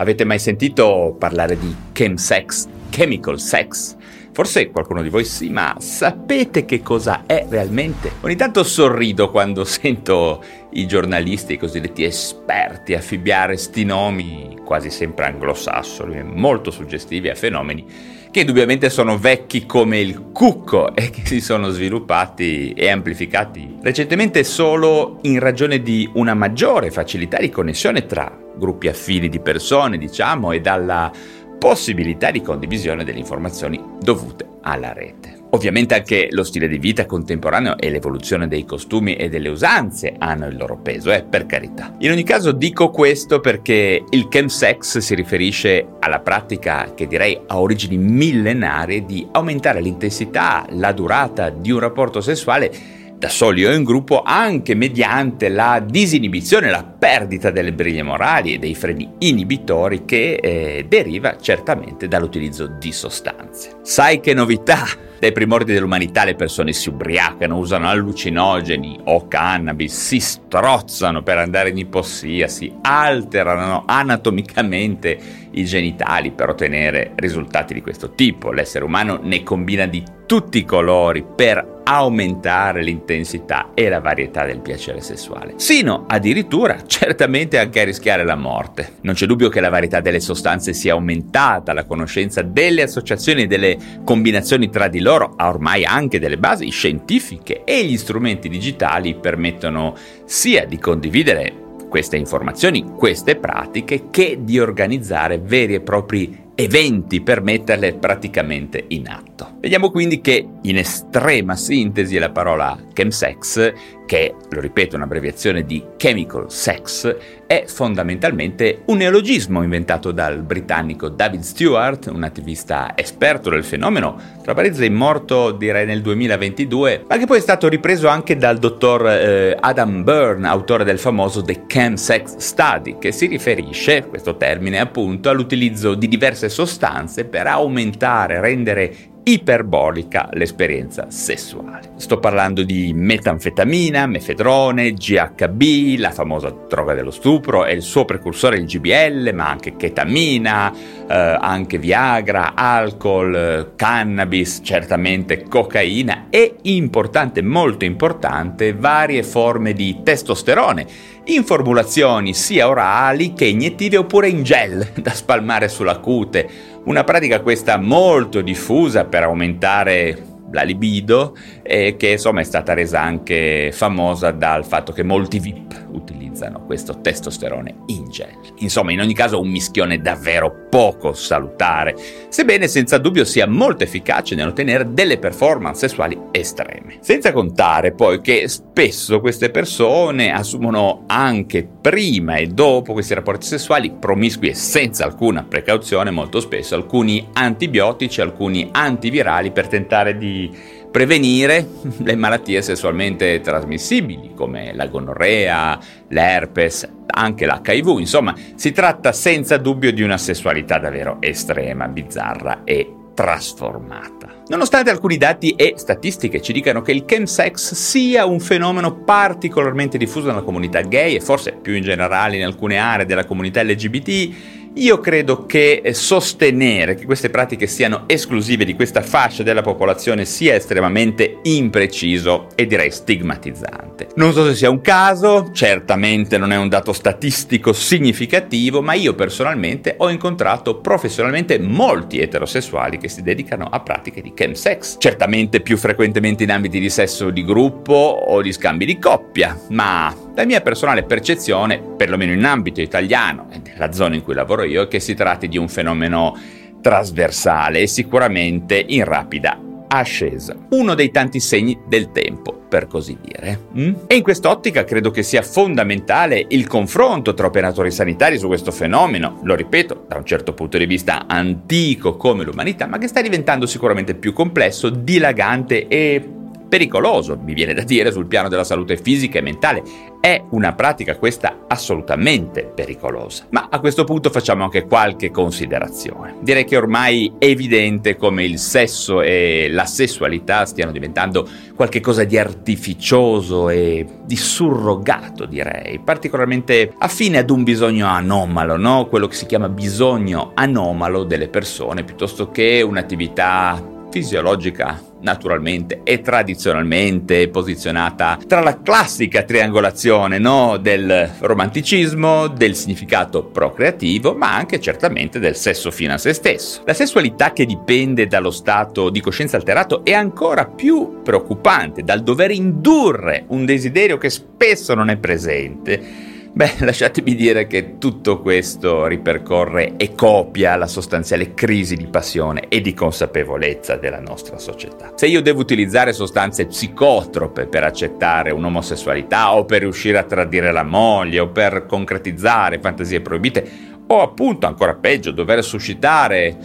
Avete mai sentito parlare di chemsex, chemical sex? Forse qualcuno di voi sì, ma sapete che cosa è realmente? Ogni tanto sorrido quando sento i giornalisti, i cosiddetti esperti, affibbiare sti nomi quasi sempre anglosassoni, molto suggestivi a fenomeni che indubbiamente sono vecchi come il cucco e che si sono sviluppati e amplificati recentemente solo in ragione di una maggiore facilità di connessione tra gruppi affini di persone, diciamo, e dalla possibilità di condivisione delle informazioni dovute alla rete. Ovviamente anche lo stile di vita contemporaneo e l'evoluzione dei costumi e delle usanze hanno il loro peso, eh, per carità. In ogni caso dico questo perché il chemsex si riferisce alla pratica che direi ha origini millenarie di aumentare l'intensità, la durata di un rapporto sessuale da soli o in gruppo anche mediante la disinibizione, la perdita delle briglie morali e dei freni inibitori che eh, deriva certamente dall'utilizzo di sostanze. Sai che novità? Dai primordi dell'umanità le persone si ubriacano, usano allucinogeni o cannabis, si strozzano per andare in ipossia, si alterano anatomicamente i genitali per ottenere risultati di questo tipo. L'essere umano ne combina di tutti i colori per aumentare l'intensità e la varietà del piacere sessuale, sino addirittura certamente anche a rischiare la morte. Non c'è dubbio che la varietà delle sostanze sia aumentata, la conoscenza delle associazioni e delle combinazioni tra di loro ha ormai anche delle basi scientifiche e gli strumenti digitali permettono sia di condividere queste informazioni, queste pratiche, che di organizzare veri e propri eventi per metterle praticamente in atto. Vediamo quindi che in estrema sintesi la parola chemsex, che lo ripeto è un'abbreviazione di chemical sex, è fondamentalmente un neologismo inventato dal britannico David Stewart, un attivista esperto del fenomeno, tra parentesi morto direi nel 2022, ma che poi è stato ripreso anche dal dottor eh, Adam Byrne, autore del famoso The Chemsex Study, che si riferisce, questo termine appunto, all'utilizzo di diverse sostanze per aumentare, rendere iperbolica l'esperienza sessuale. Sto parlando di metanfetamina, mefedrone, GHB, la famosa droga dello stupro e il suo precursore il GBL, ma anche ketamina, eh, anche Viagra, alcol, cannabis, certamente cocaina e importante, molto importante, varie forme di testosterone in formulazioni sia orali che iniettive oppure in gel da spalmare sulla cute. Una pratica questa molto diffusa per aumentare la libido e che insomma è stata resa anche famosa dal fatto che molti VIP utilizzano questo testosterone in gel. Insomma, in ogni caso un mischione davvero poco salutare, sebbene senza dubbio sia molto efficace nell'ottenere delle performance sessuali estreme. Senza contare poi che spesso queste persone assumono anche prima e dopo questi rapporti sessuali promiscui e senza alcuna precauzione molto spesso alcuni antibiotici, alcuni antivirali per tentare di prevenire le malattie sessualmente trasmissibili come la gonorrea, l'herpes, anche l'HIV, insomma si tratta senza dubbio di una sessualità davvero estrema, bizzarra e trasformata. Nonostante alcuni dati e statistiche ci dicano che il chemsex sia un fenomeno particolarmente diffuso nella comunità gay e forse più in generale in alcune aree della comunità LGBT, io credo che eh, sostenere che queste pratiche siano esclusive di questa fascia della popolazione sia estremamente impreciso e direi stigmatizzante. Non so se sia un caso, certamente non è un dato statistico significativo, ma io personalmente ho incontrato professionalmente molti eterosessuali che si dedicano a pratiche di chemsex, certamente più frequentemente in ambiti di sesso di gruppo o di scambi di coppia, ma la mia personale percezione, perlomeno in ambito italiano e nella zona in cui lavoro io, è che si tratti di un fenomeno trasversale e sicuramente in rapida ascesa. Uno dei tanti segni del tempo, per così dire. Mm? E in quest'ottica credo che sia fondamentale il confronto tra operatori sanitari su questo fenomeno, lo ripeto, da un certo punto di vista antico come l'umanità, ma che sta diventando sicuramente più complesso, dilagante e pericoloso, mi viene da dire, sul piano della salute fisica e mentale. È una pratica questa assolutamente pericolosa. Ma a questo punto facciamo anche qualche considerazione. Direi che ormai è evidente come il sesso e la sessualità stiano diventando qualcosa di artificioso e di surrogato, direi, particolarmente affine ad un bisogno anomalo, no? Quello che si chiama bisogno anomalo delle persone, piuttosto che un'attività fisiologica naturalmente e tradizionalmente posizionata tra la classica triangolazione no? del romanticismo, del significato procreativo, ma anche certamente del sesso fino a se stesso. La sessualità che dipende dallo stato di coscienza alterato è ancora più preoccupante dal dover indurre un desiderio che spesso non è presente Beh, lasciatemi dire che tutto questo ripercorre e copia la sostanziale crisi di passione e di consapevolezza della nostra società. Se io devo utilizzare sostanze psicotrope per accettare un'omosessualità o per riuscire a tradire la moglie o per concretizzare fantasie proibite o appunto ancora peggio dover suscitare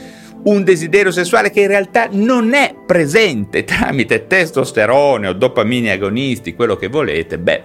un desiderio sessuale che in realtà non è presente tramite testosterone o dopamine agonisti, quello che volete, beh,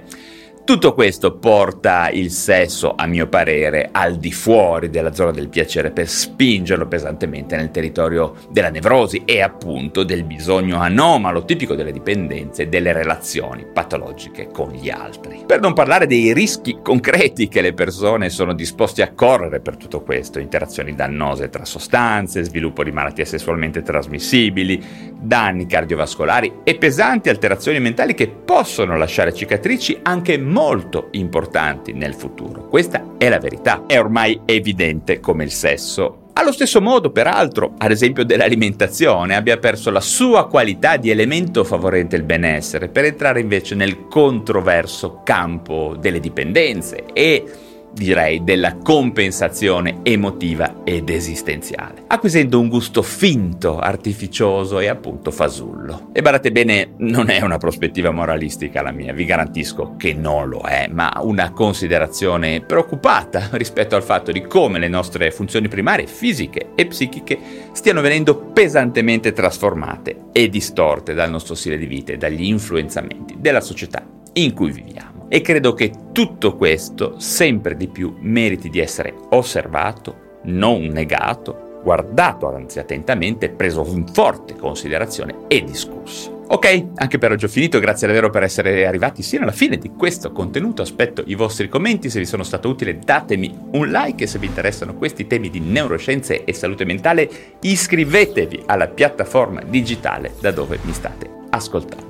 tutto questo porta il sesso, a mio parere, al di fuori della zona del piacere per spingerlo pesantemente nel territorio della nevrosi e appunto del bisogno anomalo tipico delle dipendenze e delle relazioni patologiche con gli altri. Per non parlare dei rischi concreti che le persone sono disposte a correre per tutto questo, interazioni dannose tra sostanze, sviluppo di malattie sessualmente trasmissibili, danni cardiovascolari e pesanti alterazioni mentali che possono lasciare cicatrici anche molto molto importanti nel futuro. Questa è la verità. È ormai evidente come il sesso allo stesso modo, peraltro, ad esempio dell'alimentazione, abbia perso la sua qualità di elemento favorente il benessere per entrare invece nel controverso campo delle dipendenze e direi, della compensazione emotiva ed esistenziale, acquisendo un gusto finto, artificioso e appunto fasullo. E badate bene, non è una prospettiva moralistica la mia, vi garantisco che non lo è, ma una considerazione preoccupata rispetto al fatto di come le nostre funzioni primarie fisiche e psichiche stiano venendo pesantemente trasformate e distorte dal nostro stile di vita e dagli influenzamenti della società in cui viviamo. E credo che tutto questo sempre di più meriti di essere osservato, non negato, guardato anzi attentamente, preso in forte considerazione e discusso. Ok, anche per oggi ho finito, grazie davvero per essere arrivati sino alla fine di questo contenuto, aspetto i vostri commenti, se vi sono stato utile datemi un like e se vi interessano questi temi di neuroscienze e salute mentale iscrivetevi alla piattaforma digitale da dove mi state ascoltando.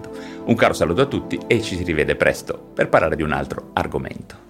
Un caro saluto a tutti e ci si rivede presto per parlare di un altro argomento.